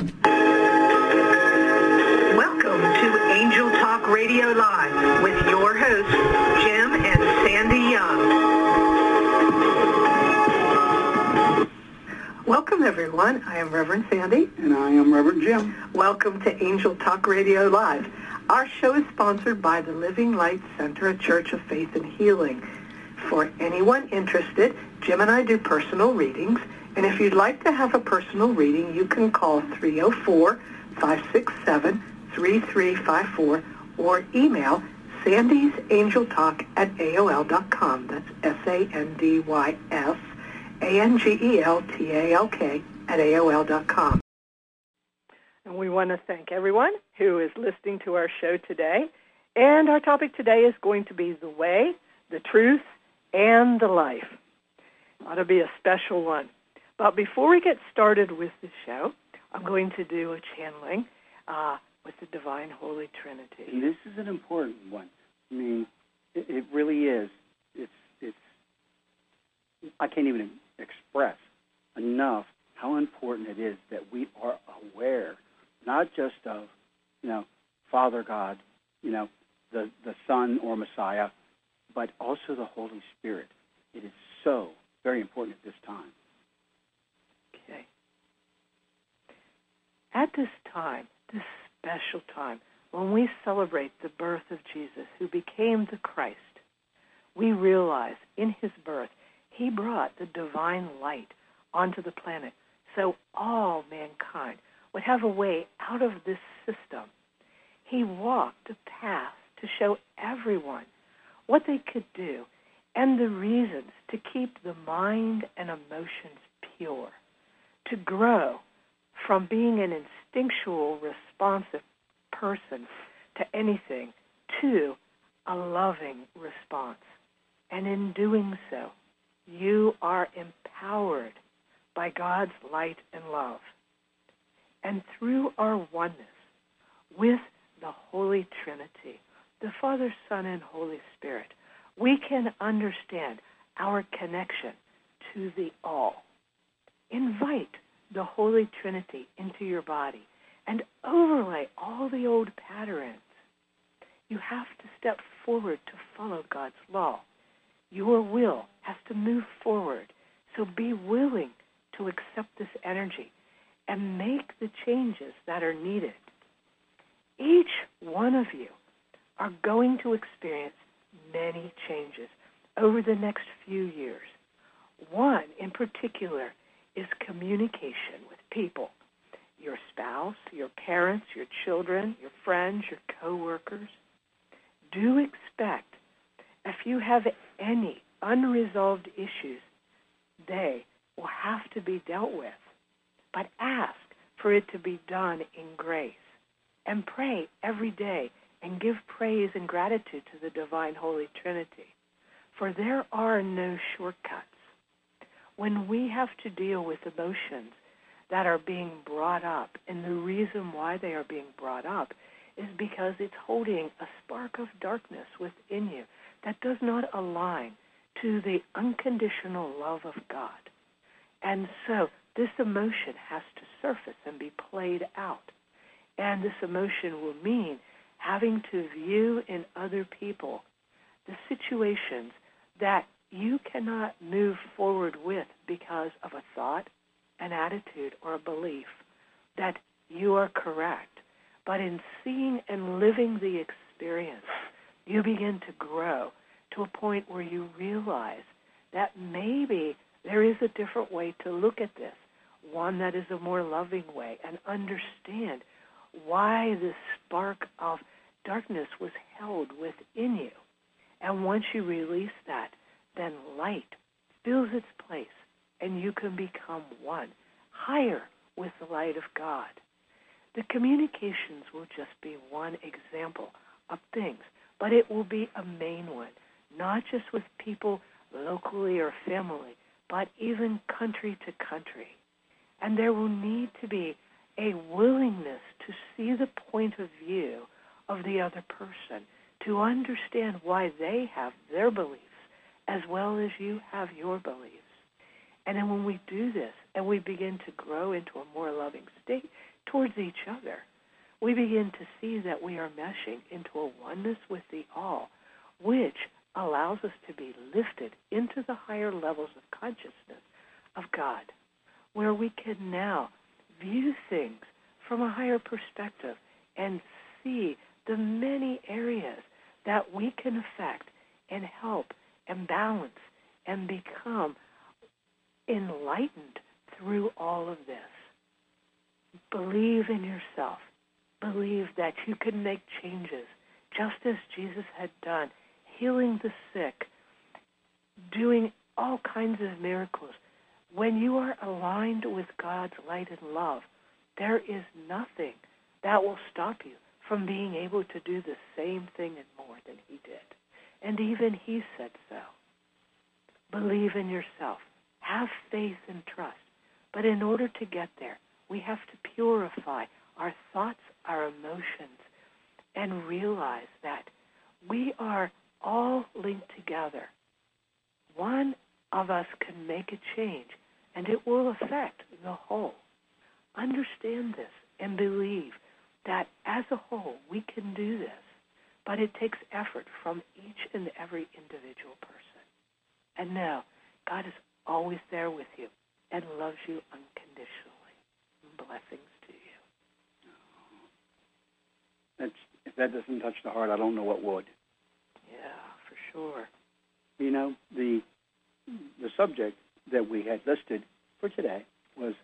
Welcome to Angel Talk Radio Live with your hosts, Jim and Sandy Young. Welcome, everyone. I am Reverend Sandy. And I am Reverend Jim. Welcome to Angel Talk Radio Live. Our show is sponsored by the Living Light Center, a church of faith and healing. For anyone interested, Jim and I do personal readings. And if you'd like to have a personal reading, you can call 304-567-3354 or email Sandy's Angel Talk at AOL.com. That's S-A-N-D-Y-S A-N-G-E-L-T-A-L-K at AOL.com. And we want to thank everyone who is listening to our show today. And our topic today is going to be the way, the truth, and the life. Ought to be a special one. But before we get started with the show, I'm going to do a channeling uh, with the Divine Holy Trinity. And this is an important one. I mean, it, it really is. It's it's. I can't even express enough how important it is that we are aware, not just of, you know, Father God, you know, the the Son or Messiah, but also the Holy Spirit. It is so very important at this time. Okay. At this time, this special time, when we celebrate the birth of Jesus, who became the Christ, we realize in his birth, he brought the divine light onto the planet so all mankind would have a way out of this system. He walked a path to show everyone what they could do and the reasons to keep the mind and emotions pure, to grow from being an instinctual, responsive person to anything to a loving response. And in doing so, you are empowered by God's light and love. And through our oneness with the Holy Trinity, the Father, Son, and Holy Spirit, we can understand our connection to the all. Invite the Holy Trinity into your body and overlay all the old patterns. You have to step forward to follow God's law. Your will has to move forward. So be willing to accept this energy and make the changes that are needed. Each one of you are going to experience many changes over the next few years. One in particular is communication with people your spouse, your parents, your children, your friends, your coworkers. Do expect if you have any unresolved issues, they will have to be dealt with. But ask for it to be done in grace. And pray every day and give praise and gratitude to the divine Holy Trinity. For there are no shortcuts. When we have to deal with emotions that are being brought up, and the reason why they are being brought up is because it's holding a spark of darkness within you that does not align to the unconditional love of God. And so this emotion has to surface and be played out. And this emotion will mean having to view in other people the situations that you cannot move forward with because of a thought, an attitude, or a belief that you are correct. But in seeing and living the experience, you begin to grow to a point where you realize that maybe there is a different way to look at this, one that is a more loving way, and understand why this spark of darkness was held within you. And once you release that, then light fills its place, and you can become one, higher with the light of God. The communications will just be one example of things, but it will be a main one, not just with people locally or family, but even country to country. And there will need to be a willingness to see the point of view of the other person, to understand why they have their beliefs as well as you have your beliefs. And then when we do this and we begin to grow into a more loving state towards each other. We begin to see that we are meshing into a oneness with the all, which allows us to be lifted into the higher levels of consciousness of God, where we can now view things from a higher perspective and see the many areas that we can affect and help and balance and become enlightened through all of this. Believe in yourself. Believe that you can make changes, just as Jesus had done, healing the sick, doing all kinds of miracles. When you are aligned with God's light and love, there is nothing that will stop you from being able to do the same thing and more than He did. And even He said so. Believe in yourself. Have faith and trust. But in order to get there, we have to purify our thoughts, our emotions, and realize that we are all linked together. One of us can make a change, and it will affect the whole. Understand this and believe that as a whole we can do this, but it takes effort from each and every individual person. And now, God is always there with you and loves you unconditionally. Blessings to you. That's, if that doesn't touch the heart, I don't know what would. Yeah, for sure. You know, the the subject that we had listed for today was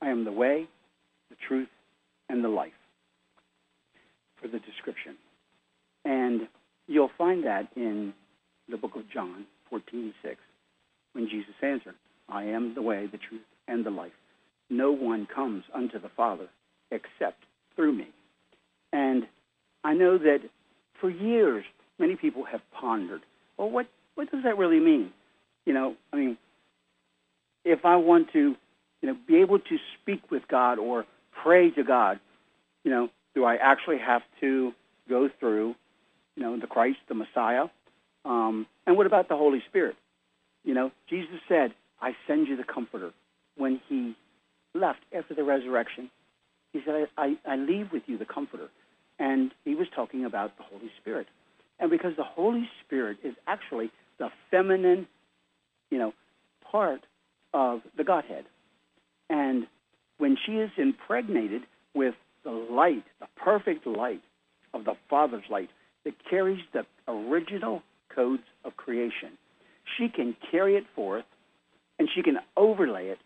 I am the way, the truth, and the life for the description. And you'll find that in the book of John 14, 6, when Jesus answered, I am the way, the truth, and the life. No one comes unto the Father except through me. And I know that for years, many people have pondered, well, what, what does that really mean? You know, I mean, if I want to, you know, be able to speak with God or pray to God, you know, do I actually have to go through, you know, the Christ, the Messiah? Um, and what about the Holy Spirit? You know, Jesus said, I send you the Comforter. When he left after the resurrection, he said, I, I, I leave with you the Comforter. And he was talking about the Holy Spirit. And because the Holy Spirit is actually the feminine, you know, part of the Godhead. And when she is impregnated with the light, the perfect light of the Father's light that carries the original codes of creation, she can carry it forth and she can overlay it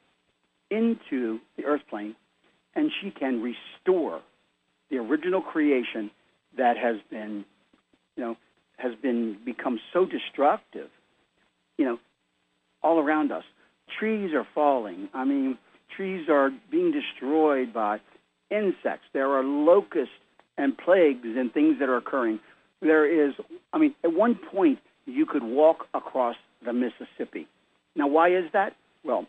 into the earth plane and she can restore the original creation that has been, you know, has been become so destructive, you know, all around us. Trees are falling. I mean, trees are being destroyed by insects. There are locusts and plagues and things that are occurring. There is, I mean, at one point you could walk across the Mississippi. Now, why is that? Well,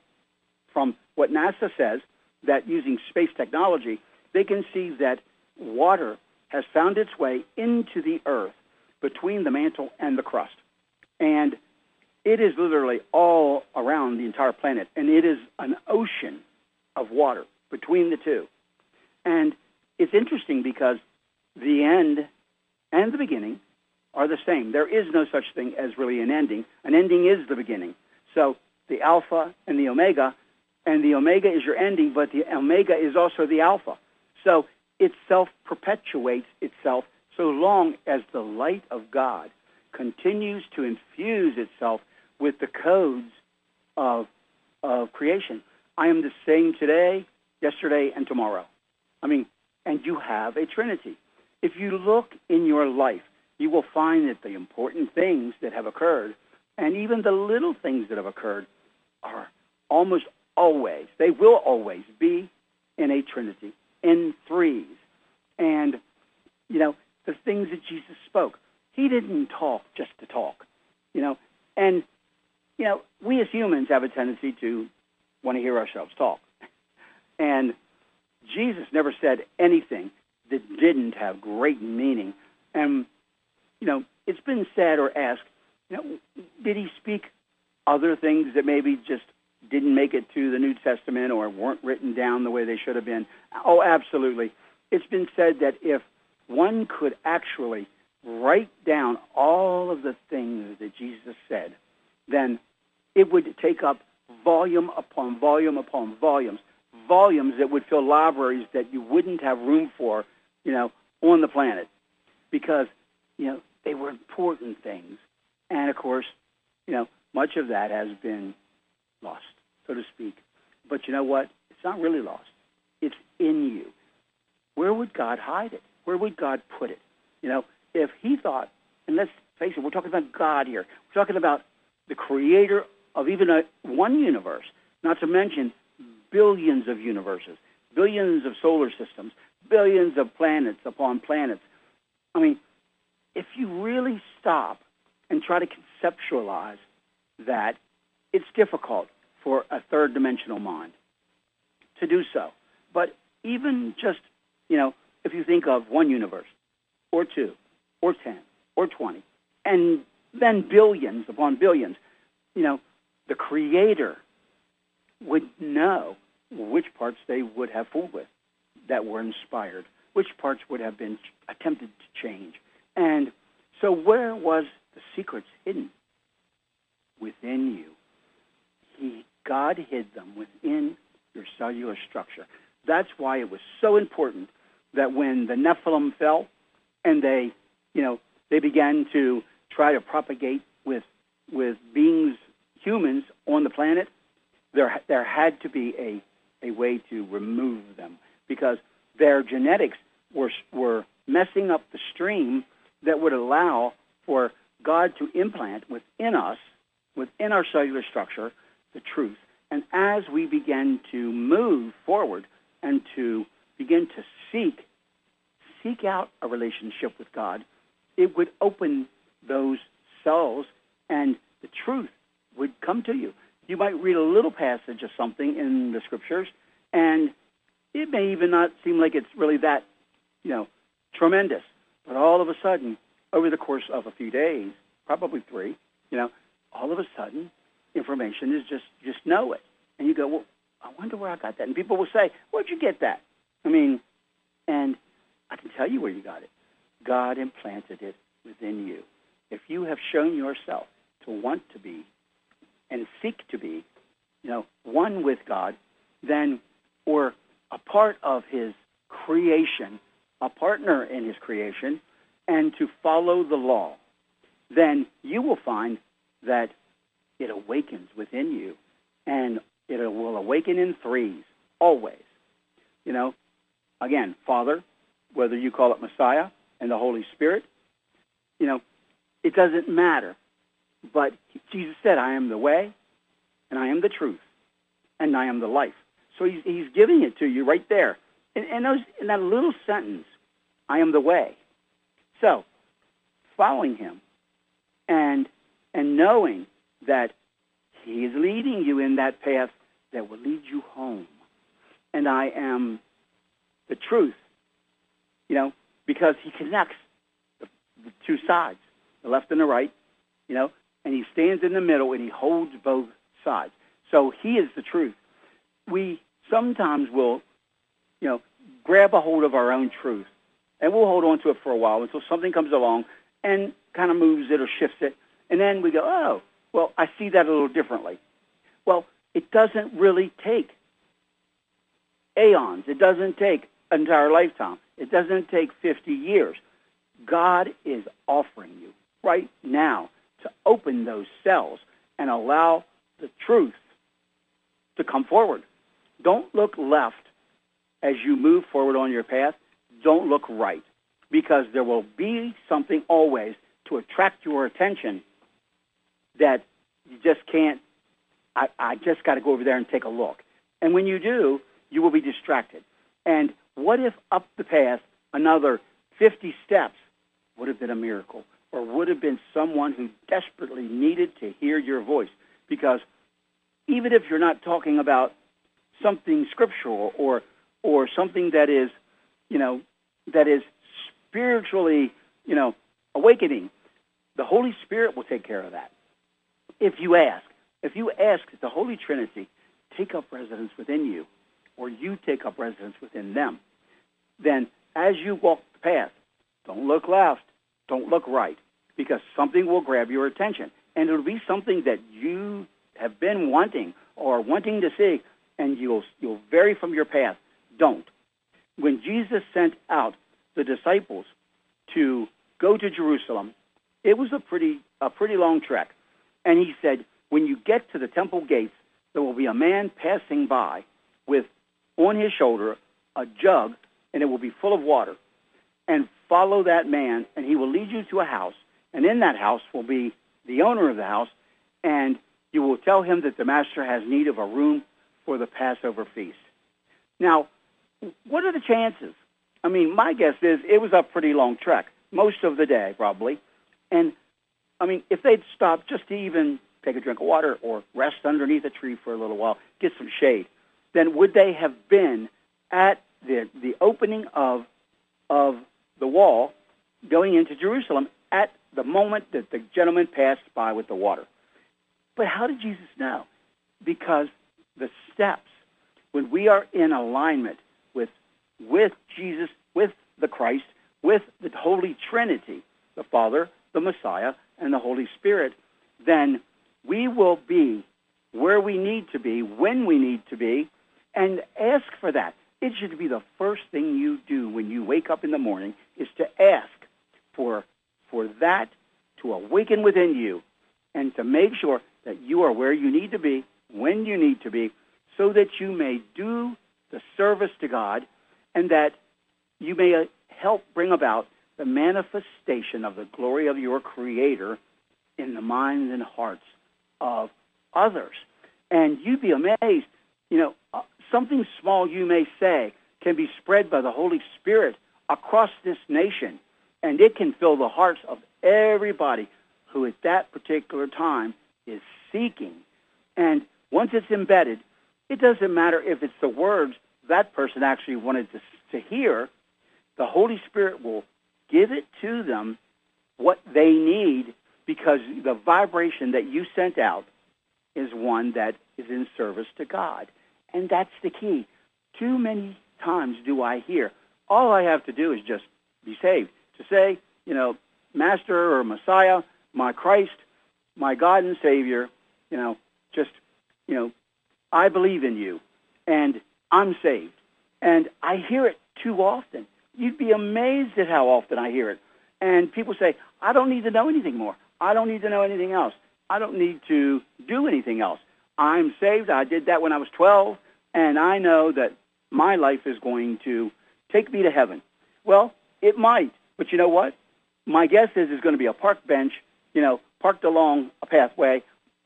from what NASA says, that using space technology, they can see that water has found its way into the earth between the mantle and the crust. And it is literally all around the entire planet, and it is an ocean of water between the two. And it's interesting because the end and the beginning are the same. There is no such thing as really an ending. An ending is the beginning. So the alpha and the omega, and the omega is your ending, but the omega is also the alpha. So it self perpetuates itself so long as the light of God continues to infuse itself with the codes of, of creation. I am the same today, yesterday, and tomorrow. I mean, and you have a Trinity. If you look in your life, you will find that the important things that have occurred, and even the little things that have occurred, are almost always, they will always be in a Trinity, in threes. And, you know, the things that Jesus spoke, he didn't talk just to talk, you know. And, you know, we as humans have a tendency to want to hear ourselves talk. And Jesus never said anything that didn't have great meaning. And, you know, it's been said or asked, you know, did he speak other things that maybe just didn't make it to the New Testament or weren't written down the way they should have been. Oh, absolutely. It's been said that if one could actually write down all of the things that Jesus said, then it would take up volume upon volume upon volumes, volumes that would fill libraries that you wouldn't have room for, you know, on the planet, because you know they were important things, and of course, you know, much of that has been lost, so to speak. But you know what? It's not really lost. It's in you. Where would God hide it? Where would God put it? You know, if He thought, and let's face it, we're talking about God here. We're talking about the creator of even a, one universe, not to mention billions of universes, billions of solar systems, billions of planets upon planets. I mean, if you really stop and try to conceptualize that, it's difficult for a third dimensional mind to do so. But even just, you know, if you think of one universe, or two, or 10, or 20, and then billions upon billions, you know, the creator would know which parts they would have fooled with that were inspired, which parts would have been attempted to change. And so where was the secrets hidden? Within you. He, God hid them within your cellular structure. That's why it was so important that when the Nephilim fell and they, you know, they began to try to propagate with with beings, humans on the planet, there there had to be a a way to remove them because their genetics were were messing up the stream that would allow for God to implant within us, within our cellular structure, the truth. And as we begin to move forward and to begin to seek seek out a relationship with God, it would open those cells and the truth would come to you. You might read a little passage of something in the scriptures, may even not seem like it's really that, you know, tremendous. But all of a sudden, over the course of a few days, probably three, you know, all of a sudden, information is just just know it, and you go, well, I wonder where I got that. And people will say, where'd you get that? I mean, and I can tell you where you got it. God implanted it within you. If you have shown yourself to want to be and seek to be, you know, one with God, then part of his creation, a partner in his creation, and to follow the law, then you will find that it awakens within you and it will awaken in threes, always. You know, again, Father, whether you call it Messiah and the Holy Spirit, you know, it doesn't matter. But Jesus said, I am the way, and I am the truth, and I am the life. So he's, he's giving it to you right there. And, and those, in that little sentence, I am the way. So, following him and, and knowing that he is leading you in that path that will lead you home. And I am the truth, you know, because he connects the, the two sides, the left and the right, you know, and he stands in the middle and he holds both sides. So he is the truth. We sometimes we'll, you know, grab a hold of our own truth and we'll hold on to it for a while until something comes along and kind of moves it or shifts it. And then we go, oh, well, I see that a little differently. Well, it doesn't really take aeons. It doesn't take an entire lifetime. It doesn't take 50 years. God is offering you right now to open those cells and allow the truth to come forward. Don't look left as you move forward on your path. Don't look right because there will be something always to attract your attention that you just can't. I, I just got to go over there and take a look. And when you do, you will be distracted. And what if up the path another 50 steps would have been a miracle or would have been someone who desperately needed to hear your voice? Because even if you're not talking about something scriptural or or something that is, you know, that is spiritually, you know, awakening, the Holy Spirit will take care of that. If you ask, if you ask the Holy Trinity take up residence within you, or you take up residence within them, then as you walk the path, don't look left, don't look right, because something will grab your attention. And it'll be something that you have been wanting or wanting to see, and you'll, you'll vary from your path. Don't. When Jesus sent out the disciples to go to Jerusalem, it was a pretty, a pretty long trek. And he said, when you get to the temple gates, there will be a man passing by with on his shoulder a jug, and it will be full of water. And follow that man, and he will lead you to a house, and in that house will be the owner of the house, and you will tell him that the master has need of a room for the Passover feast. Now, what are the chances? I mean, my guess is it was a pretty long trek, most of the day probably. And I mean, if they'd stopped just to even take a drink of water or rest underneath a tree for a little while, get some shade, then would they have been at the the opening of of the wall going into Jerusalem at the moment that the gentleman passed by with the water? But how did Jesus know? Because the steps, when we are in alignment with with Jesus, with the Christ, with the Holy Trinity, the Father, the Messiah, and the Holy Spirit, then we will be where we need to be, when we need to be, and ask for that. It should be the first thing you do when you wake up in the morning is to ask for for that to awaken within you and to make sure that you are where you need to be, when you need to be, so that you may do the service to God and that you may uh, help bring about the manifestation of the glory of your Creator in the minds and hearts of others. And you'd be amazed, you know, uh, something small you may say can be spread by the Holy Spirit across this nation, and it can fill the hearts of everybody who at that particular time is seeking. And once it's embedded, it doesn't matter if it's the words that person actually wanted to, to hear, the Holy Spirit will give it to them what they need because the vibration that you sent out is one that is in service to God. And that's the key. Too many times do I hear, all I have to do is just be saved. To say, you know, Master or Messiah, my Christ, my God and Savior, you know, just, you know, I believe in you and I'm saved. And I hear it too often. You'd be amazed at how often I hear it. And people say, I don't need to know anything more. I don't need to know anything else. I don't need to do anything else. I'm saved. I did that when I was 12, and I know that my life is going to take me to heaven. Well, it might, but you know what? My guess is it's going to be a park bench, you know, parked along a pathway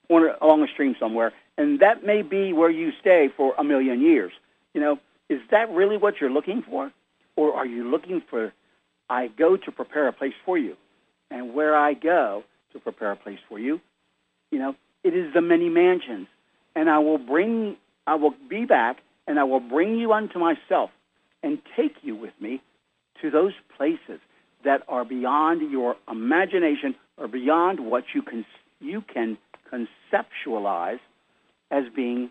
or along a stream somewhere, and that may be where you stay for a million years. You know, is that really what you're looking for? Or are you looking for, I go to prepare a place for you, and where I go to prepare a place for you, you know, it is the many mansions, and I will bring, I will be back, and I will bring you unto myself, and take you with me to those places that are beyond your imagination or beyond what you can you can conceptualize as being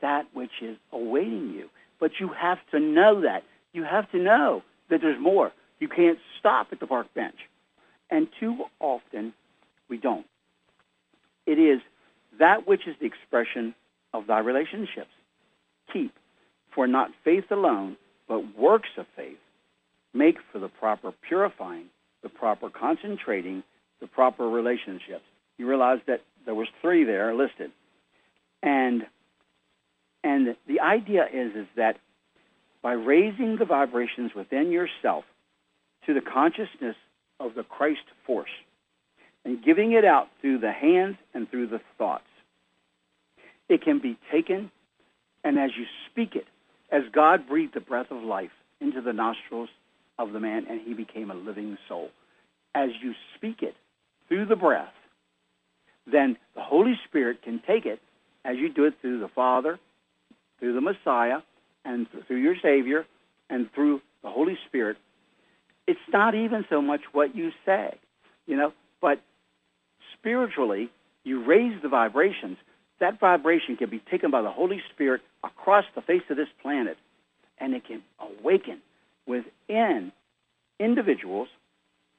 that which is awaiting you. But you have to know that. You have to know that there's more. You can't stop at the park bench. And too often, we don't. It is that which is the expression of thy relationships. Keep, for not faith alone, but works of faith, make for the proper purifying, the proper concentrating, the proper relationships. You realize that there was three there listed. And and the idea is, is that by raising the vibrations within yourself to the consciousness of the Christ force and giving it out through the hands and through the thoughts, it can be taken and as you speak it, as God breathed the breath of life into the nostrils of the man and he became a living soul, as you speak it through the breath, then the Holy Spirit can take it as you do it through the Father, through the Messiah and through your Savior and through the Holy Spirit, it's not even so much what you say, you know, but spiritually, you raise the vibrations, that vibration can be taken by the Holy Spirit across the face of this planet, and it can awaken within individuals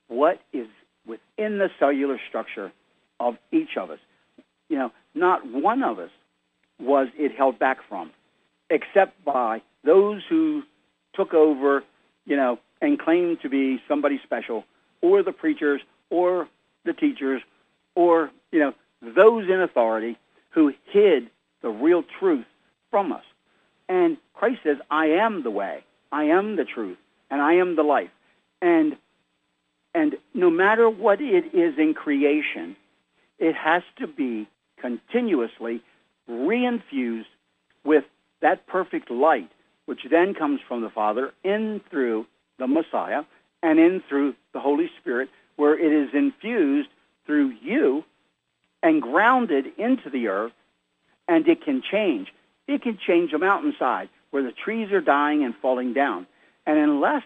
what is within the cellular structure of each of us. You know, not one of us was it held back from, except by those who took over, you know, and claimed to be somebody special, or the preachers, or the teachers, or, you know, those in authority who hid the real truth from us. And Christ says, I am the way, I am the truth, and I am the life. And and no matter what it is in creation, it has to be continuously reinfused with that perfect light, which then comes from the Father in through the Messiah and in through the Holy Spirit, where it is infused through you and grounded into the earth, and it can change. It can change a mountainside where the trees are dying and falling down. And unless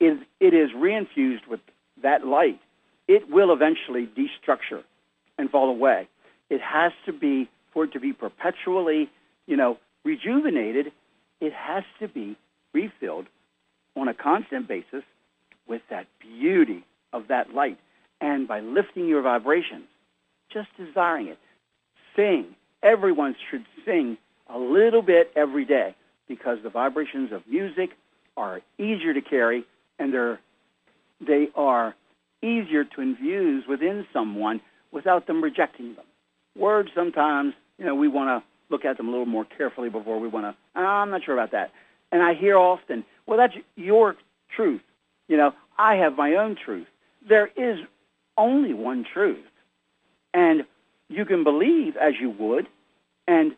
it, is reinfused with that light, it will eventually destructure and fall away. It has to be, for it to be perpetually, you know, rejuvenated, it has to be refilled on a constant basis with that beauty of that light. And by lifting your vibrations, just desiring it, sing. Everyone should sing a little bit every day because the vibrations of music are easier to carry and they're they are easier to infuse within someone without them rejecting them. Words sometimes, you know, we want to look at them a little more carefully before we want to. Oh, ah, I'm not sure about that. And I hear often, well, that's your truth. You know, I have my own truth. There is only one truth. And you can believe as you would, and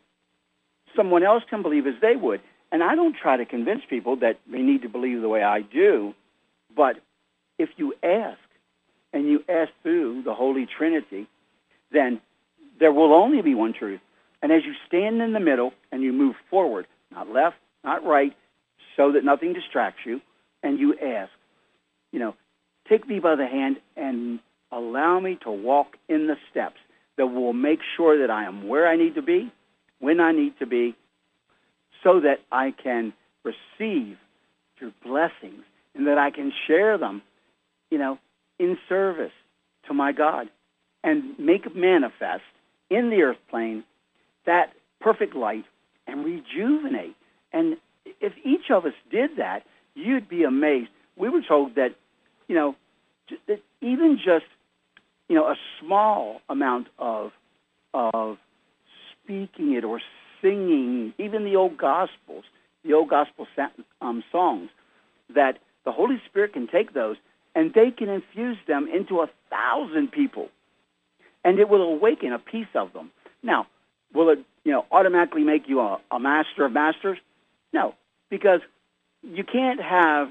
someone else can believe as they would. And I don't try to convince people that they need to believe the way I do, but if you ask, and you ask through the Holy Trinity, then there will only be one truth. And as you stand in the middle and you move forward, not left, not right, so that nothing distracts you, and you ask, you know, take me by the hand and allow me to walk in the steps that will make sure that I am where I need to be, when I need to be, so that I can receive your blessings and that I can share them, you know, in service to my God and make manifest in the earth plane that perfect light and rejuvenate. And if each of us did that, you'd be amazed. We were told that, you know, that even just you know, a small amount of of speaking it or singing, even the old gospels, the old gospel um, songs, that the Holy Spirit can take those and they can infuse them into a thousand people, and it will awaken a piece of them. Now, will it, you know, automatically make you a, a master of masters? No, because you can't have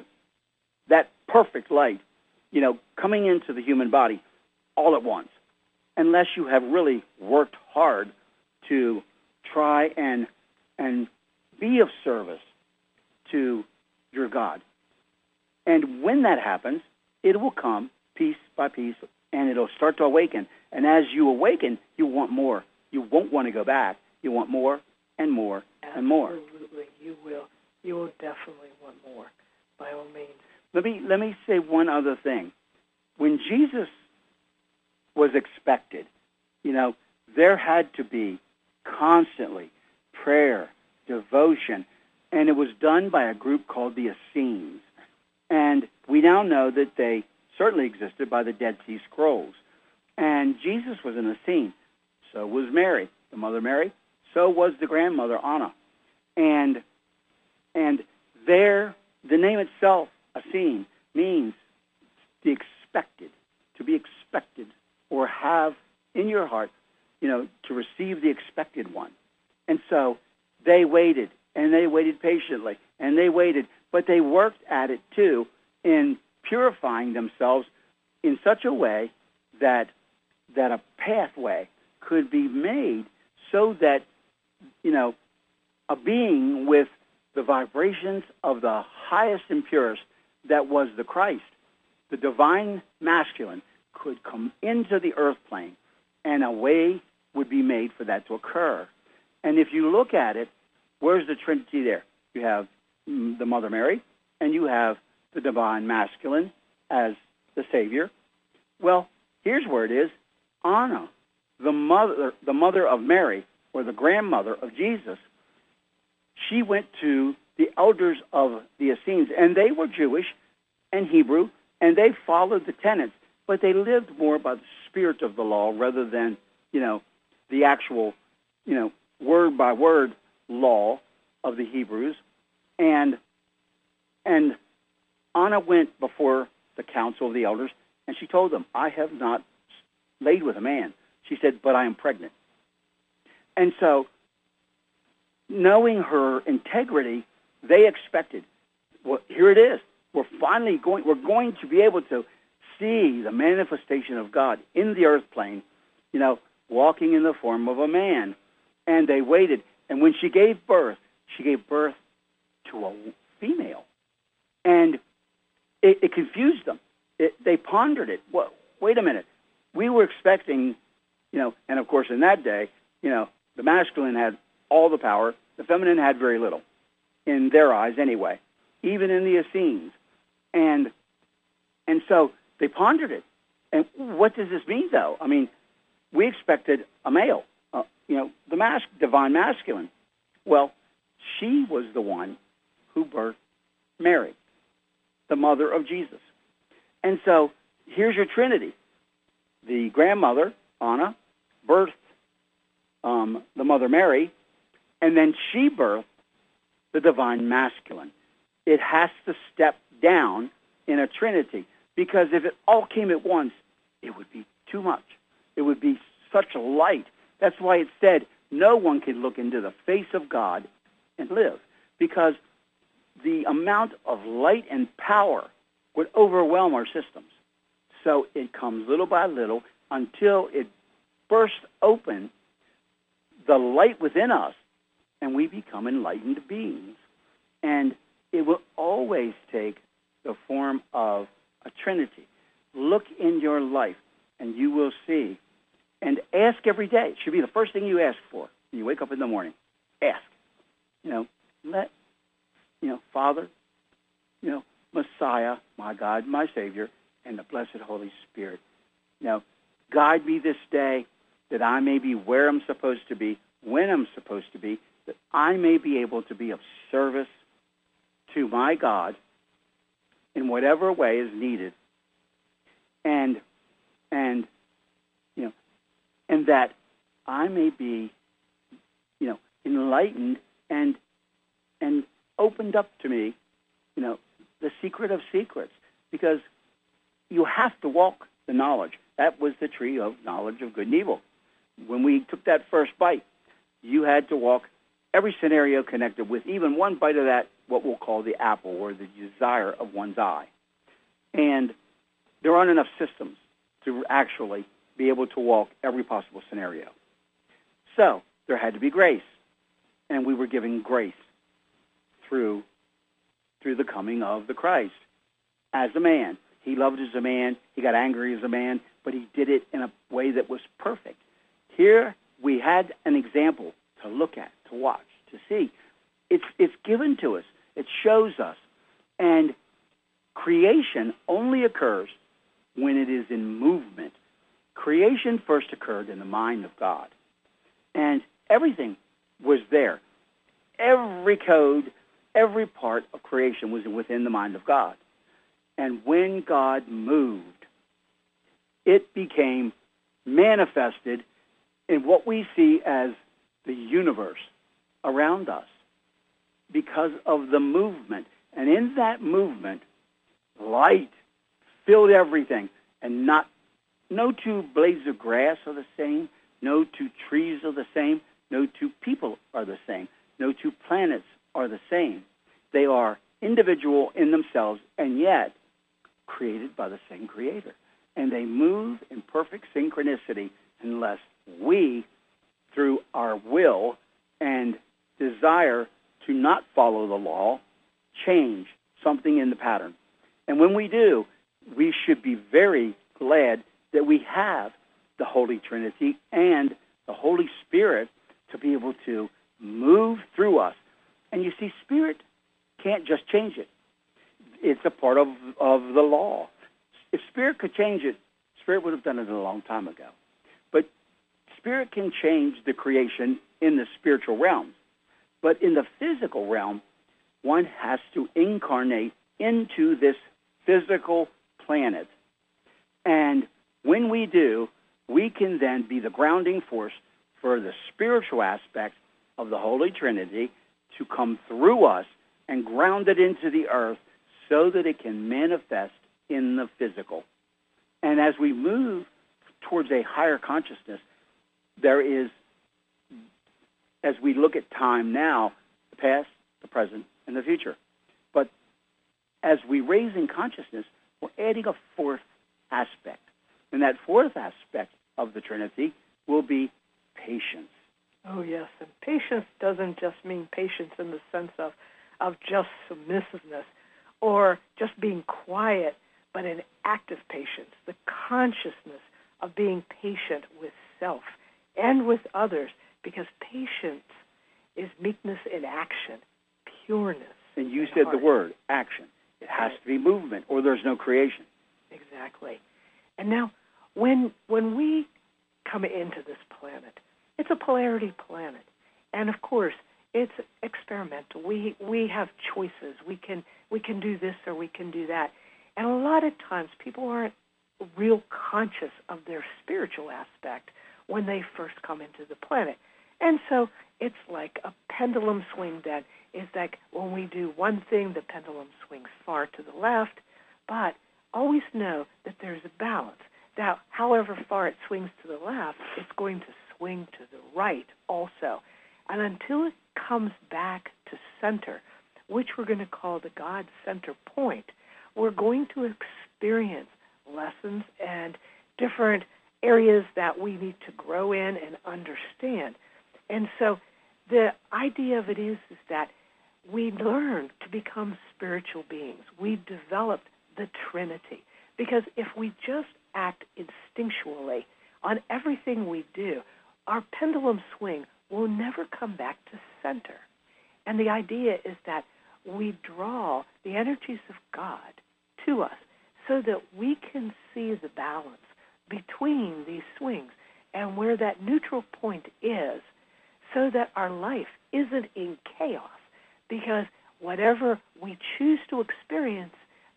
that perfect light, you know, coming into the human body all at once, unless you have really worked hard to try and and be of service to your God. And when that happens, it will come piece by piece and it'll start to awaken. And as you awaken, you want more. You won't want to go back. You want more and more Absolutely. and more. Absolutely, you will. You will definitely want more, by all means. Let me let me say one other thing. When Jesus was expected. You know, there had to be constantly prayer, devotion, and it was done by a group called the Essenes. And we now know that they certainly existed by the Dead Sea Scrolls. And Jesus was in the scene. So was Mary, the mother Mary. So was the grandmother Anna. And and there, the name itself, Essene, means the expected, to be expected or have in your heart, you know, to receive the expected one. And so they waited and they waited patiently and they waited, but they worked at it too in purifying themselves in such a way that that a pathway could be made so that you know a being with the vibrations of the highest and purest that was the Christ, the divine masculine, could come into the earth plane and a way would be made for that to occur. And if you look at it, where's the Trinity there? You have mm, the Mother Mary, and you have the divine masculine as the Savior. Well, here's where it is. Anna, the mother, the mother of Mary, or the grandmother of Jesus, she went to the elders of the Essenes, and they were Jewish and Hebrew, and they followed the tenets, but they lived more by the spirit of the law rather than, you know, the actual, you know, word by word law of the Hebrews. And and Anna went before the council of the elders, and she told them, I have not laid with a man. She said, but I am pregnant. And so, knowing her integrity, they expected, well, here it is. We're finally going, we're going to be able to see the manifestation of God in the earth plane, you know, walking in the form of a man. And they waited. And when she gave birth, she gave birth to a female. And it, it confused them. It, they pondered it. Well, wait a minute. We were expecting, you know, and of course in that day, you know, the masculine had all the power, the feminine had very little, in their eyes anyway, even in the Essenes. And and so they pondered it. And what does this mean, though? I mean, we expected a male, uh, you know, the mas- divine masculine. Well, she was the one who birthed Mary, the mother of Jesus. And so here's your Trinity. The grandmother, Anna, birthed um, the mother Mary, and then she birthed the divine masculine. It has to step down in a Trinity because if it all came at once, it would be too much. It would be such a light. That's why it said no one can look into the face of God and live because the amount of light and power would overwhelm our systems. So it comes little by little until it bursts open the light within us and we become enlightened beings. And it will always take the form of a trinity. Look in your life and you will see. And ask every day. It should be the first thing you ask for when you wake up in the morning. Ask. You know, let, you know, Father, you know, Messiah, my God, my Savior, and the blessed Holy Spirit. Now, guide me this day that I may be where I'm supposed to be, when I'm supposed to be, that I may be able to be of service to my God in whatever way is needed. And and you know and that I may be you know enlightened and and opened up to me, you know, the secret of secrets because you have to walk the knowledge. That was the tree of knowledge of good and evil. When we took that first bite, you had to walk every scenario connected with even one bite of that, what we'll call the apple or the desire of one's eye. And there aren't enough systems to actually be able to walk every possible scenario. So there had to be grace. And we were given grace through through the coming of the Christ as a man. He loved as a man, he got angry as a man, but he did it in a way that was perfect. Here we had an example to look at, to watch, to see. It's, it's given to us. It shows us. And creation only occurs when it is in movement. Creation first occurred in the mind of God. And everything was there. Every code, every part of creation was within the mind of God. And when God moved, it became manifested in what we see as the universe around us because of the movement. And in that movement, light filled everything. And not no two blades of grass are the same, no two trees are the same, no two people are the same, no two planets are the same. They are individual in themselves and yet created by the same creator. And they move in perfect synchronicity unless we, through our will and desire to not follow the law, change something in the pattern. And when we do, we should be very glad that we have the Holy Trinity and the Holy Spirit to be able to move through us. And you see, Spirit can't just change it. It's a part of, of the law. If Spirit could change it, Spirit would have done it a long time ago. But Spirit can change the creation in the spiritual realm. But in the physical realm, one has to incarnate into this physical planet. And when we do, we can then be the grounding force for the spiritual aspect of the Holy Trinity to come through us and ground it into the earth so that it can manifest in the physical. And as we move towards a higher consciousness, there is, as we look at time now, the past, the present, and the future. But as we raise in consciousness, we're adding a fourth aspect. And that fourth aspect of the Trinity will be patience. Oh, yes. And patience doesn't just mean patience in the sense of, of just submissiveness or just being quiet, but an active patience, the consciousness of being patient with self and with others, because patience is meekness in action, pureness. And you said heart. the word action. It has to be movement, or there's no creation. Exactly. And now, when when we come into this planet, it's a polarity planet, and of course, it's experimental. We we have choices. We can we can do this or we can do that, and a lot of times people aren't real conscious of their spiritual aspect when they first come into the planet, and so it's like a pendulum swing. Then is like when we do one thing, the pendulum swings far to the left, but always know that there's a balance. Now, however far it swings to the left, it's going to swing to the right also. And until comes back to center, which we're going to call the God center point, we're going to experience lessons and different areas that we need to grow in and understand. And so the idea of it is, is that we learn to become spiritual beings. We develop the Trinity. Because if we just act instinctually on everything we do, our pendulum swing will never come back to center. And the idea is that we draw the energies of God to us so that we can see the balance between these swings and where that neutral point is so that our life isn't in chaos because whatever we choose to experience,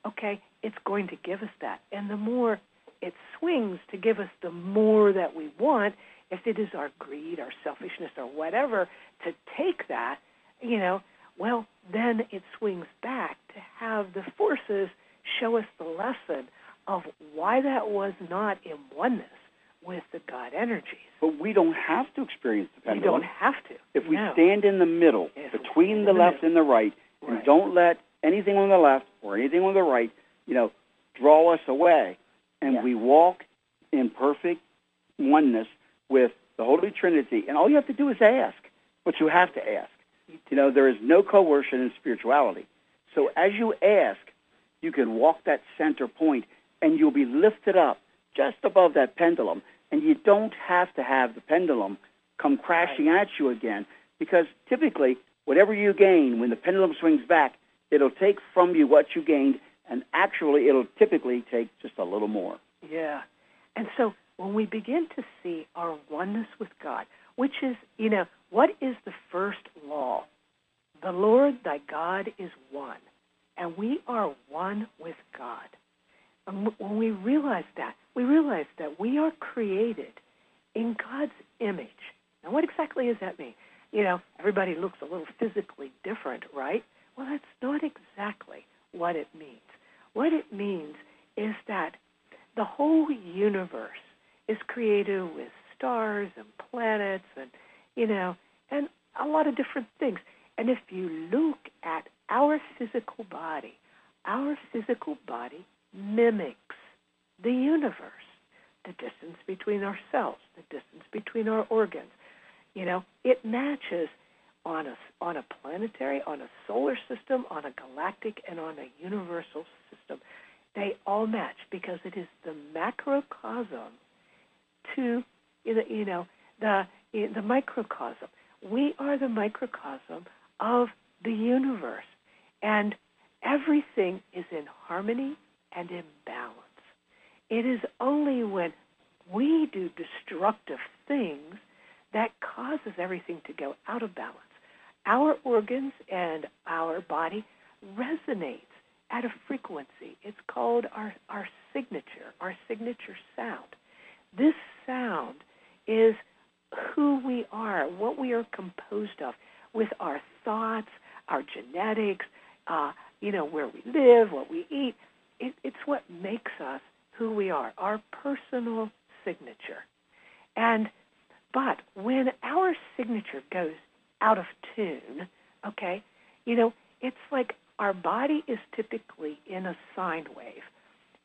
okay, it's going to give us that. And the more it swings to give us the more that we want, if it is our greed, our selfishness, or whatever, to take that, you know, well, then it swings back to have the forces show us the lesson of why that was not in oneness with the God energies. But we don't have to experience the pendulum. We don't have to. If we no. stand in the middle, If between the the left middle. and the right, and don't let anything on the left or anything on the right, you know, draw us away, and Yeah. we walk in perfect oneness with the Holy Trinity. And all you have to do is ask, but you have to ask. You know, there is no coercion in spirituality. So as you ask, you can walk that center point, and you'll be lifted up just above that pendulum. And you don't have to have the pendulum come crashing at you again, because typically, whatever you gain, when the pendulum swings back, it'll take from you what you gained, and actually, it'll typically take just a little more. Yeah. And so when we begin to see our oneness with God, which is, you know, what is the first law? The Lord thy God is one, and we are one with God. And when we realize that, we realize that we are created in God's image. Now, what exactly does that mean? You know, everybody looks a little physically different, right? Well, that's not exactly what it means. What it means is that the whole universe is created with stars and planets and, you know, and a lot of different things. And if you look at our physical body, our physical body mimics the universe, the distance between ourselves, the distance between our organs. You know, it matches on a, on a planetary, on a solar system, on a galactic, and on a universal system. They all match because it is the macrocosm to, you know, the eh, the microcosm. We are the microcosm of the universe, and everything is in harmony and in balance. It is only when we do destructive things that causes everything to go out of balance. Our organs and our body resonates at a frequency. It's called our, our signature, our signature sound. This sound is who we are, what we are composed of, with our thoughts, our genetics, uh, you know, where we live, what we eat. It, it's what makes us who we are, our personal signature. And but when our signature goes out of tune, okay, you know, it's like our body is typically in a sine wave.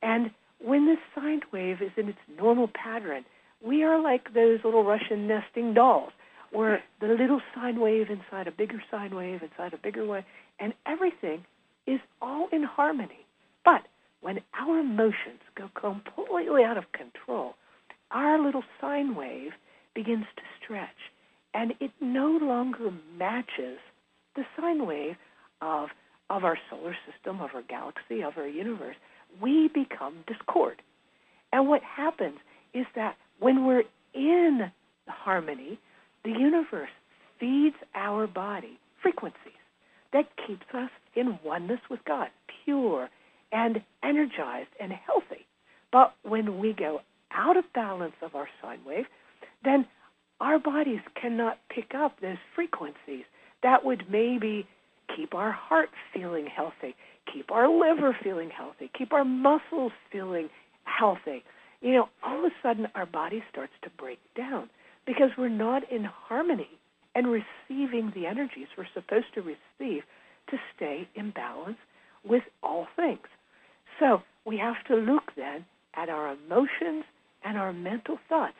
And when this sine wave is in its normal pattern, we are like those little Russian nesting dolls, where the little sine wave inside a bigger sine wave inside a bigger one, and everything is all in harmony. But when our emotions go completely out of control, our little sine wave begins to stretch, and it no longer matches the sine wave of of our solar system, of our galaxy, of our universe. We become discord. And what happens is that when we're in harmony, the universe feeds our body frequencies that keeps us in oneness with God, pure and energized and healthy. But when we go out of balance of our sine wave, then our bodies cannot pick up those frequencies that would maybe keep our heart feeling healthy, keep our liver feeling healthy, keep our muscles feeling healthy you know, all of a sudden our body starts to break down because we're not in harmony and receiving the energies we're supposed to receive to stay in balance with all things. So we have to look then at our emotions and our mental thoughts.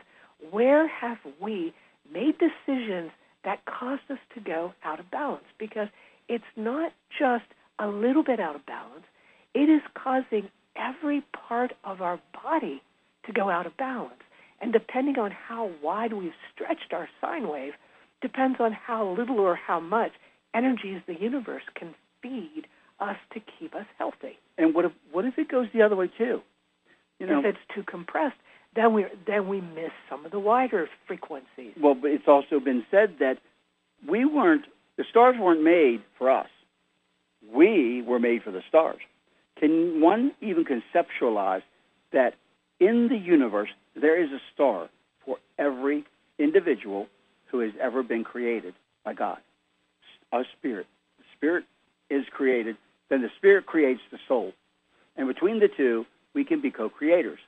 Where have we made decisions that caused us to go out of balance? Because it's not just a little bit out of balance, it is causing every part of our body to go out of balance. And depending on how wide we've stretched our sine wave, depends on how little or how much energies the universe can feed us to keep us healthy. And what if what if it goes the other way too? You know, if it's too compressed, then we then we miss some of the wider frequencies. Well, but it's also been said that we weren't the stars weren't made for us. We were made for the stars. Can one even conceptualize that in the universe, there is a star for every individual who has ever been created by God. A spirit. The spirit is created, then the spirit creates the soul. And between the two, we can be co creators.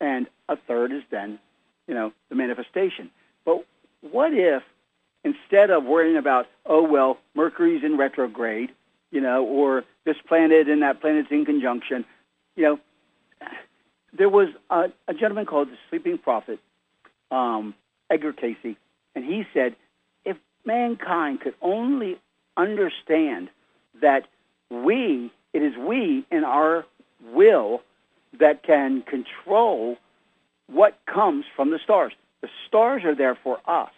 And a third is then, you know, the manifestation. But what if instead of worrying about, oh, well, Mercury's in retrograde, you know, or this planet and that planet's in conjunction, you know, there was a, a gentleman called the Sleeping Prophet, um, Edgar Cayce, and he said, if mankind could only understand that we, it is we in our will that can control what comes from the stars. The stars are there for us,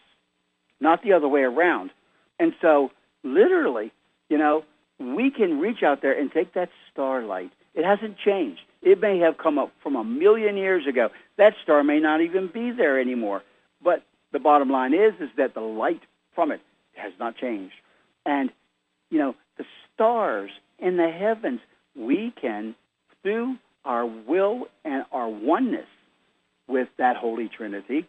not the other way around. And so, literally, you know, we can reach out there and take that starlight. It hasn't changed. It may have come up from a million years ago. That star may not even be there anymore. But the bottom line is, is that the light from it has not changed. And, you know, the stars in the heavens, we can, through our will and our oneness with that Holy Trinity,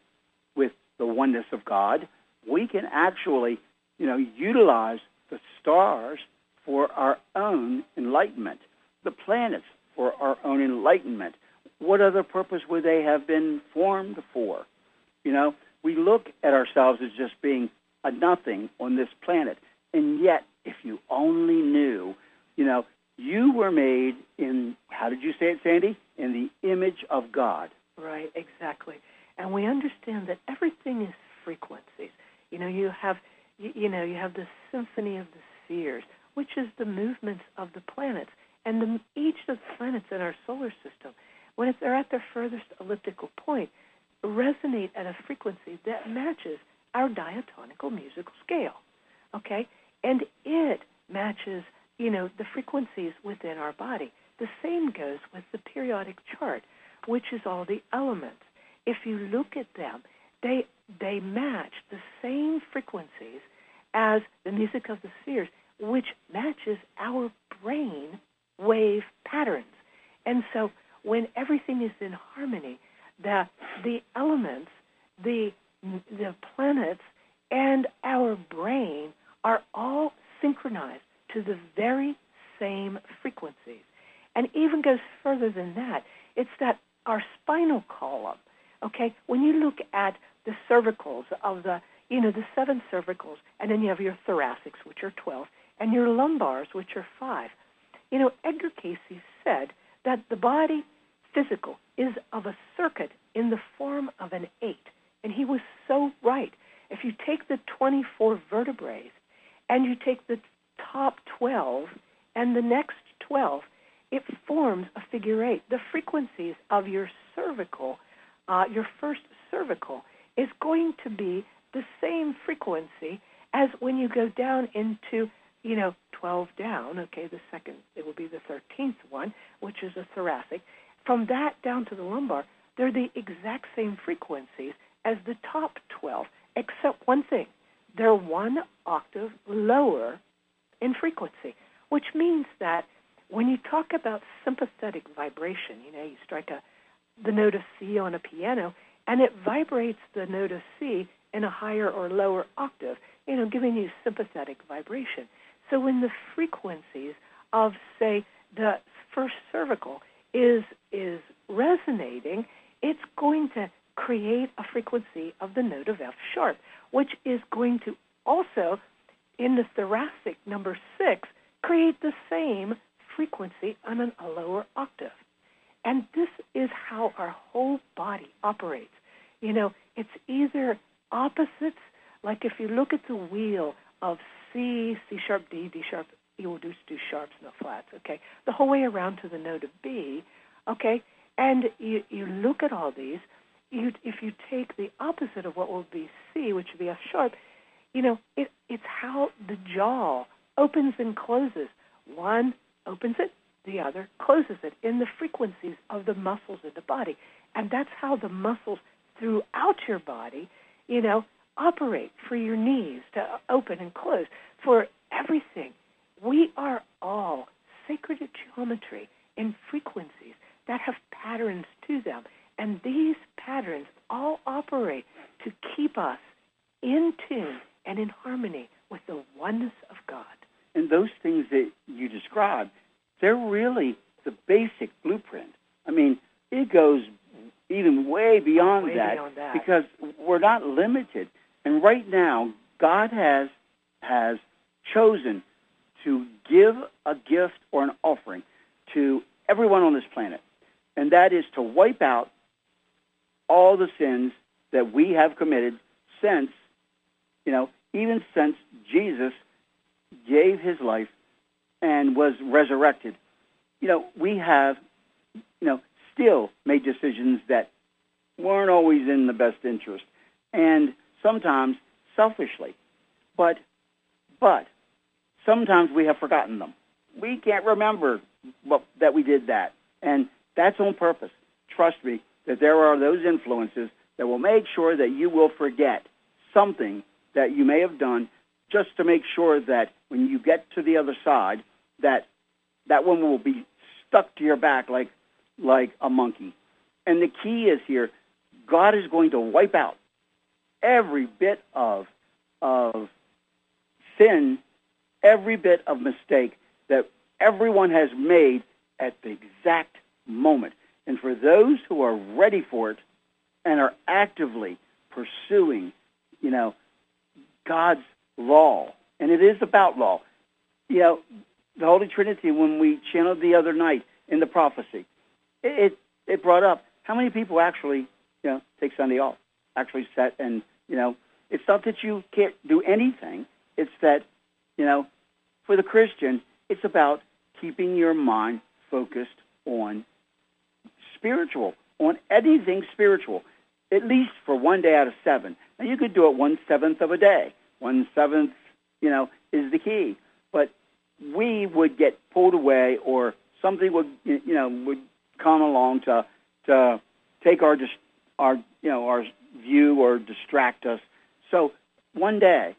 with the oneness of God, we can actually, you know, utilize the stars for our own enlightenment. The planets for our own enlightenment. What other purpose would they have been formed for? You know, we look at ourselves as just being a nothing on this planet. And yet, if you only knew, you know, you were made in, how did you say it, Sandy? In the image of God. Right, exactly. And we understand that everything is frequencies. You know, you have, you, know, you have the symphony of the spheres, which is the movements of the planets. And the, each of the planets in our solar system, when they're at their furthest elliptical point, resonate at a frequency that matches our diatonical musical scale. Okay? And it matches, you know, the frequencies within our body. The same goes with the periodic chart, which is all the elements. If you look at them, they they match the same frequencies as the music of the spheres, which matches our brain wave patterns. And so when everything is in harmony, the the elements, the the planets, and our brain are all synchronized to the very same frequencies. And even goes further than that. It's that our spinal column, okay, when you look at the cervicals of the, you know, the seven cervicals, and then you have your thoracics, which are 12, and your lumbars, which are five. You know, Edgar Cayce said that the body physical is of a circuit in the form of an eight. And he was so right. If you take the 24 vertebrae and you take the top 12 and the next 12, it forms a figure eight. The frequencies of your cervical, uh, your first cervical, is going to be the same frequency as when you go down into, you know, 12 down. Okay, the second, it will be the 13th one, which is a thoracic. From that down to the lumbar, they're the exact same frequencies as the top 12, except one thing. They're one octave lower in frequency, which means that when you talk about sympathetic vibration, you know, you strike a the note of C on a piano and it vibrates the note of C in a higher or lower octave, you know, giving you sympathetic vibration. So when the frequencies of say the first cervical is is resonating, it's going to create a frequency of the note of F sharp, which is going to also, in the thoracic number six, create the same frequency on an, a lower octave. And this is how our whole body operates. You know, it's either opposites, like if you look at the wheel of C, C sharp, D, D sharp, you will do, do sharps, not flats, okay? The whole way around to the note of B, okay? And you, you look at all these, you, if you take the opposite of what will be C, which would be F sharp, you know, it, it's how the jaw opens and closes. One opens it, the other closes it in the frequencies of the muscles in the body. And that's how the muscles throughout your body, you know, operate for your knees to open and close, for everything. We are all sacred geometry in frequencies that have patterns to them. And these patterns all operate to keep us in tune and in harmony with the oneness of God. And those things that you described, they're really the basic blueprint. I mean, it goes even way beyond, way that, beyond that because we're not limited. And right now, God has has chosen to give a gift or an offering to everyone on this planet and that is to wipe out all the sins that we have committed since, you know, even since Jesus gave his life and was resurrected. You know, we have, you know, still made decisions that weren't always in the best interest and sometimes selfishly. But, but, sometimes we have forgotten them. We can't remember what, that we did that. And that's on purpose. Trust me that there are those influences that will make sure that you will forget something that you may have done just to make sure that when you get to the other side that that one will be stuck to your back like like a monkey. And the key is here God is going to wipe out every bit of of sin, every bit of mistake that everyone has made at the exact moment. And for those who are ready for it and are actively pursuing, you know, God's law, and it is about law. You know, the Holy Trinity, when we channeled the other night in the prophecy, it, it, brought up how many people actually, you know, take Sunday off, actually set and, you know, it's not that you can't do anything. It's that, you know, for the Christian, it's about keeping your mind focused on spiritual, on anything spiritual. at least for one day out of seven. Now you could do it one seventh of a day. One seventh, you know, is the key. But we would get pulled away, or something would, you know, would come along to to take our our you know our view or distract us. So one day,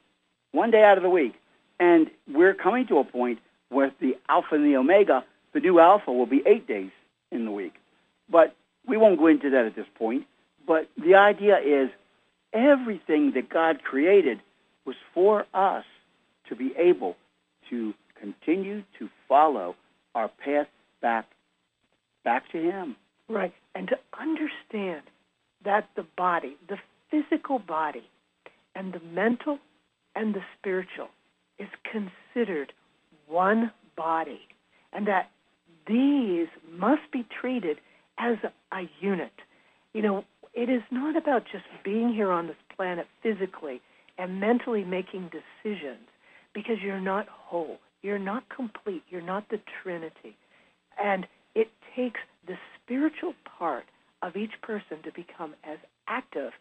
one day out of the week, and we're coming to a point where the Alpha and the Omega, the new Alpha, will be eight days in the week. But we won't go into that at this point. But the idea is everything that God created was for us to be able to continue to follow our path back back to him. Right. And to understand that the body, the physical body, and the mental and the spiritual is considered one body, and that these must be treated as a unit. You know, it is not about just being here on this planet physically and mentally making decisions because you're not whole. You're not complete. You're not the Trinity. And it takes the spiritual part of each person to become as active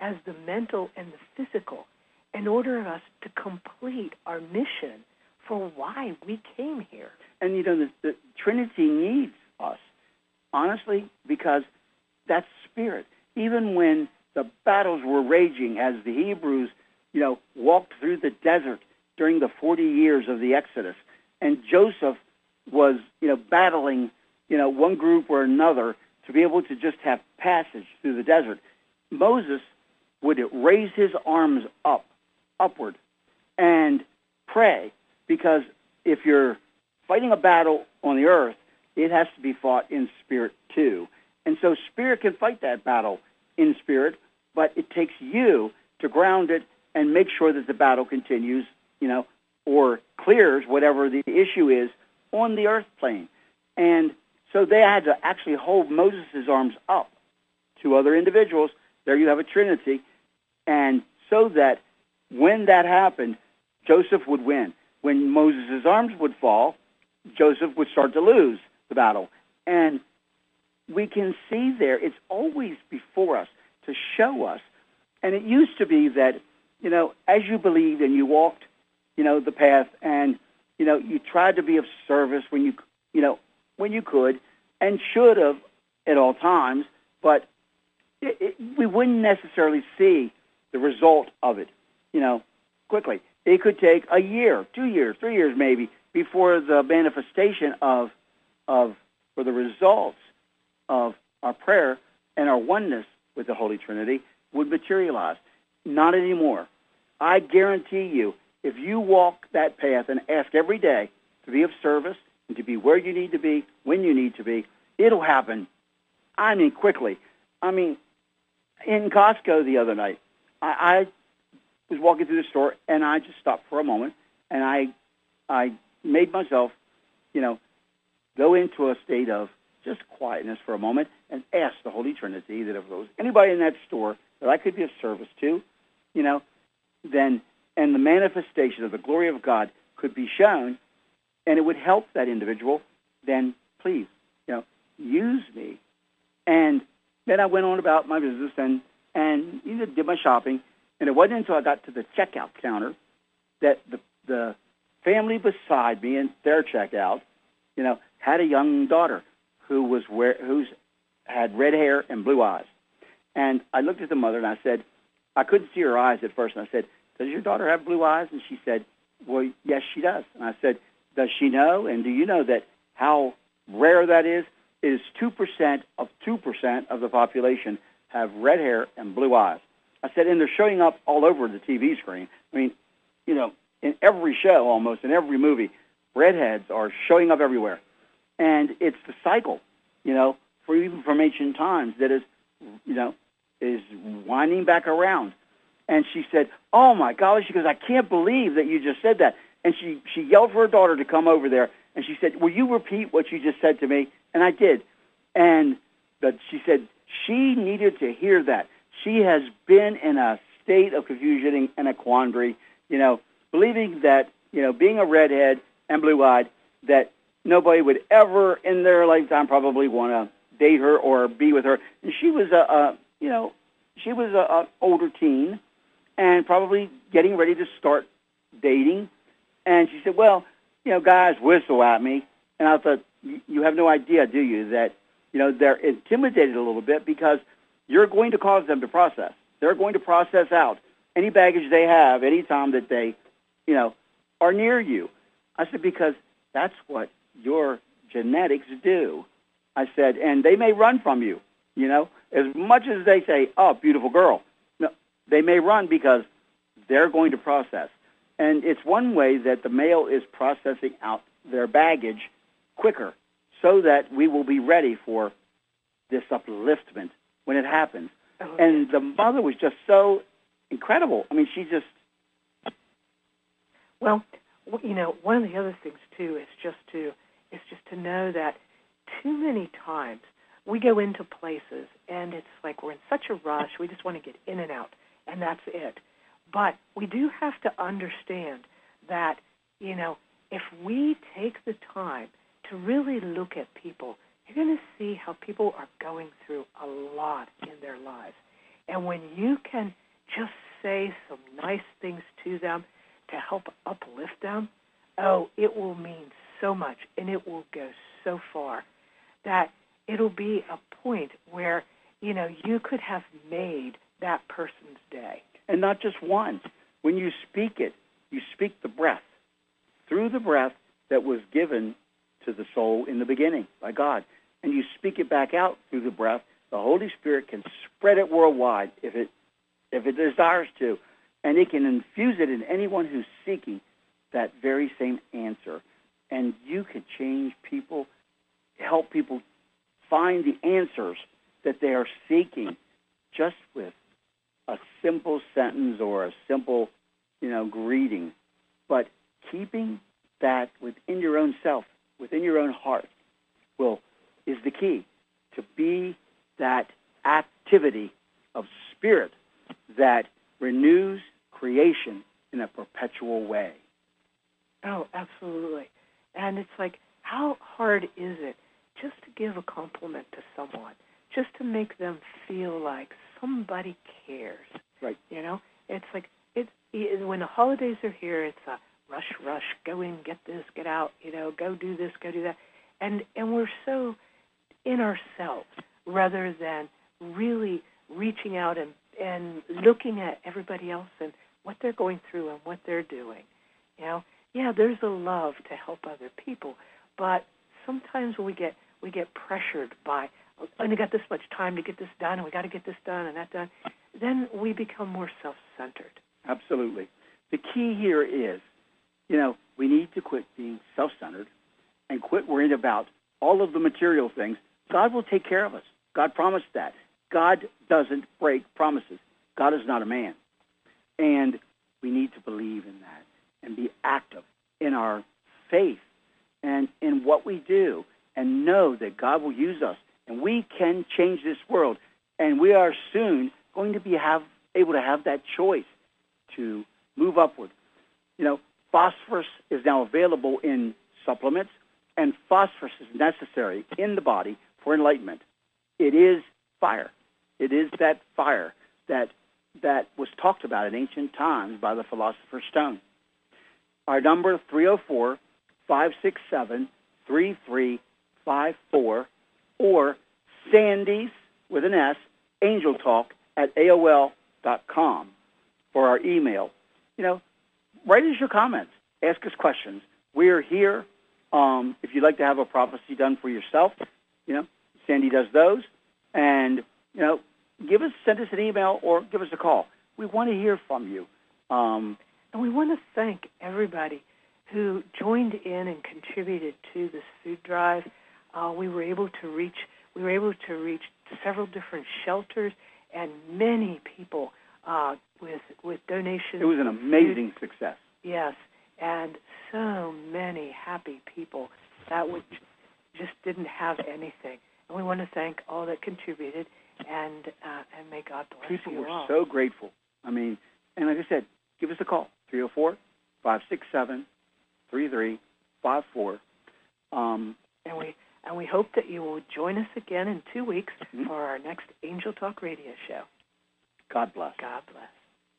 as the mental and the physical in order for us to complete our mission for why we came here. And you know, the, the Trinity needs us, honestly, because that's spirit. Even when the battles were raging as the Hebrews, you know, walked through the desert during the 40 years of the Exodus, and Joseph was, you know, battling, you know, one group or another to be able to just have passage through the desert. Moses would raise his arms up, upward, and pray, because if you're fighting a battle on the earth, it has to be fought in spirit too. And so spirit can fight that battle in spirit, but it takes you to ground it and make sure that the battle continues, you know, or clears whatever the issue is on the earth plane. And so they had to actually hold Moses' arms up to other individuals. There you have a trinity. And so that when that happened, Joseph would win. When Moses' arms would fall, Joseph would start to lose the battle. And we can see there, it's always before us to show us. And it used to be that, you know, as you believed and you walked, you know, the path and, you know, you tried to be of service when you, you know, when you could and should have at all times, but it, it, we wouldn't necessarily see the result of it, you know, quickly. It could take a year, two years, three years maybe before the manifestation of, of, for the results of our prayer and our oneness with the Holy Trinity would materialize. Not anymore. I guarantee you, if you walk that path and ask every day to be of service and to be where you need to be, when you need to be, it'll happen. I mean, quickly. I mean, in Costco the other night, I, I was walking through the store and I just stopped for a moment and I, I made myself, you know, go into a state of just quietness for a moment and ask the Holy Trinity that if there was anybody in that store that I could be of service to, you know, then and the manifestation of the glory of God could be shown and it would help that individual, then please, you know, use me. And then I went on about my business and and you know, did my shopping. And it wasn't until I got to the checkout counter that the the family beside me in their checkout, you know, had a young daughter who was where who's had red hair and blue eyes. And I looked at the mother and I said, I couldn't see her eyes at first. And I said, Does your daughter have blue eyes? And she said, Well, yes, she does. And I said, Does she know? And do you know that how rare that is? It is 2% of 2% of the population have red hair and blue eyes. I said, and they're showing up all over the TV screen. I mean, you know, in every show almost, in every movie, redheads are showing up everywhere. And it's the cycle, you know, for even from ancient times that is, you know, is winding back around. And she said, "Oh my golly!" She goes, "I can't believe that you just said that." And she she yelled for her daughter to come over there, and she said, "Will you repeat what you just said to me?" And I did. And but she said she needed to hear that. She has been in a state of confusion and a quandary, you know, believing that you know being a redhead and blue-eyed that nobody would ever in their lifetime probably want to date her or be with her. And she was a, a you know, she was a, older teen and probably getting ready to start dating. And she said, "Well, you know, guys whistle at me." And I thought, "You have no idea, do you, that you know they're intimidated a little bit because you're going to cause them to process. They're going to process out any baggage they have anytime that they, you know, are near you." I said, "Because that's what your genetics do." I said, "And they may run from you, you know, as much as they say, "Oh, beautiful girl." No, they may run because they're going to process. And it's one way that the male is processing out their baggage quicker so that we will be ready for this upliftment when it happens. Oh, And the mother was just so incredible. I mean, she just, Well, you know, one of the other things too is just to is just to know that too many times we go into places and it's like we're in such a rush, we just want to get in and out, and that's it. But we do have to understand that, you know, if we take the time to really look at people, you're going to see how people are going through a lot in their lives. And when you can just say some nice things to them to help uplift them, oh, it will mean so much and it will go so far that it'll be a point where, you know, you could have made that person's day. And not just one. When you speak it, you speak the breath through the breath that was given to the soul in the beginning by God. And you speak it back out through the breath. The Holy Spirit can spread it worldwide if it if it desires to. And it can infuse it in anyone who's seeking that very same answer. And you could change people, help people find the answers that they are seeking just with a simple sentence or a simple, you know, greeting, but keeping that within your own self, within your own heart, will is the key to be that activity of spirit that renews creation in a perpetual way. Oh, absolutely. And it's like, how hard is it just to give a compliment to someone, just to make them feel like somebody cares? Right. You know, it's like it's it, when the holidays are here, it's a rush, rush, go in, get this, get out, you know, go do this, go do that, and and we're so in ourselves rather than really reaching out and and looking at everybody else and what they're going through and what they're doing. You know, yeah, there's a love to help other people, but sometimes when we get we get pressured by "Oh, I only got this much time to get this done, and we got to get this done and that done. Then we become more self-centered. Absolutely. The key here is, you know, we need to quit being self-centered and quit worrying about all of the material things. God will take care of us. God promised that. God doesn't break promises. God is not a man. And we need to believe in that and be active in our faith and in what we do and know that God will use us and we can change this world. And we are soon going to be have, able to have that choice to move upward. You know, phosphorus is now available in supplements, and phosphorus is necessary in the body for enlightenment. It is fire. It is that fire that that was talked about in ancient times by the philosopher's stone. Our number 304 567 3354 or Sandy's with an S, Angel Talk at AOL.com for our email. You know, write us your comments, ask us questions. We're here. Um, if you'd like to have a prophecy done for yourself, you know, Sandy does those. And, you know, give us, send us an email or give us a call. We want to hear from you. Um, And we want to thank everybody who joined in and contributed to this food drive. Uh, we were able to reach we were able to reach several different shelters and many people uh, with with donations. it was an of food. amazing success. Yes, and so many happy people that would just didn't have anything. And we want to thank all that contributed, and uh, and may God bless People you were all. so grateful. I mean, and like I said, give us a call, 304 567 3354. Um, and we and we hope that you will join us again in two weeks Mhm. for our next Angel Talk radio show. God bless. God bless.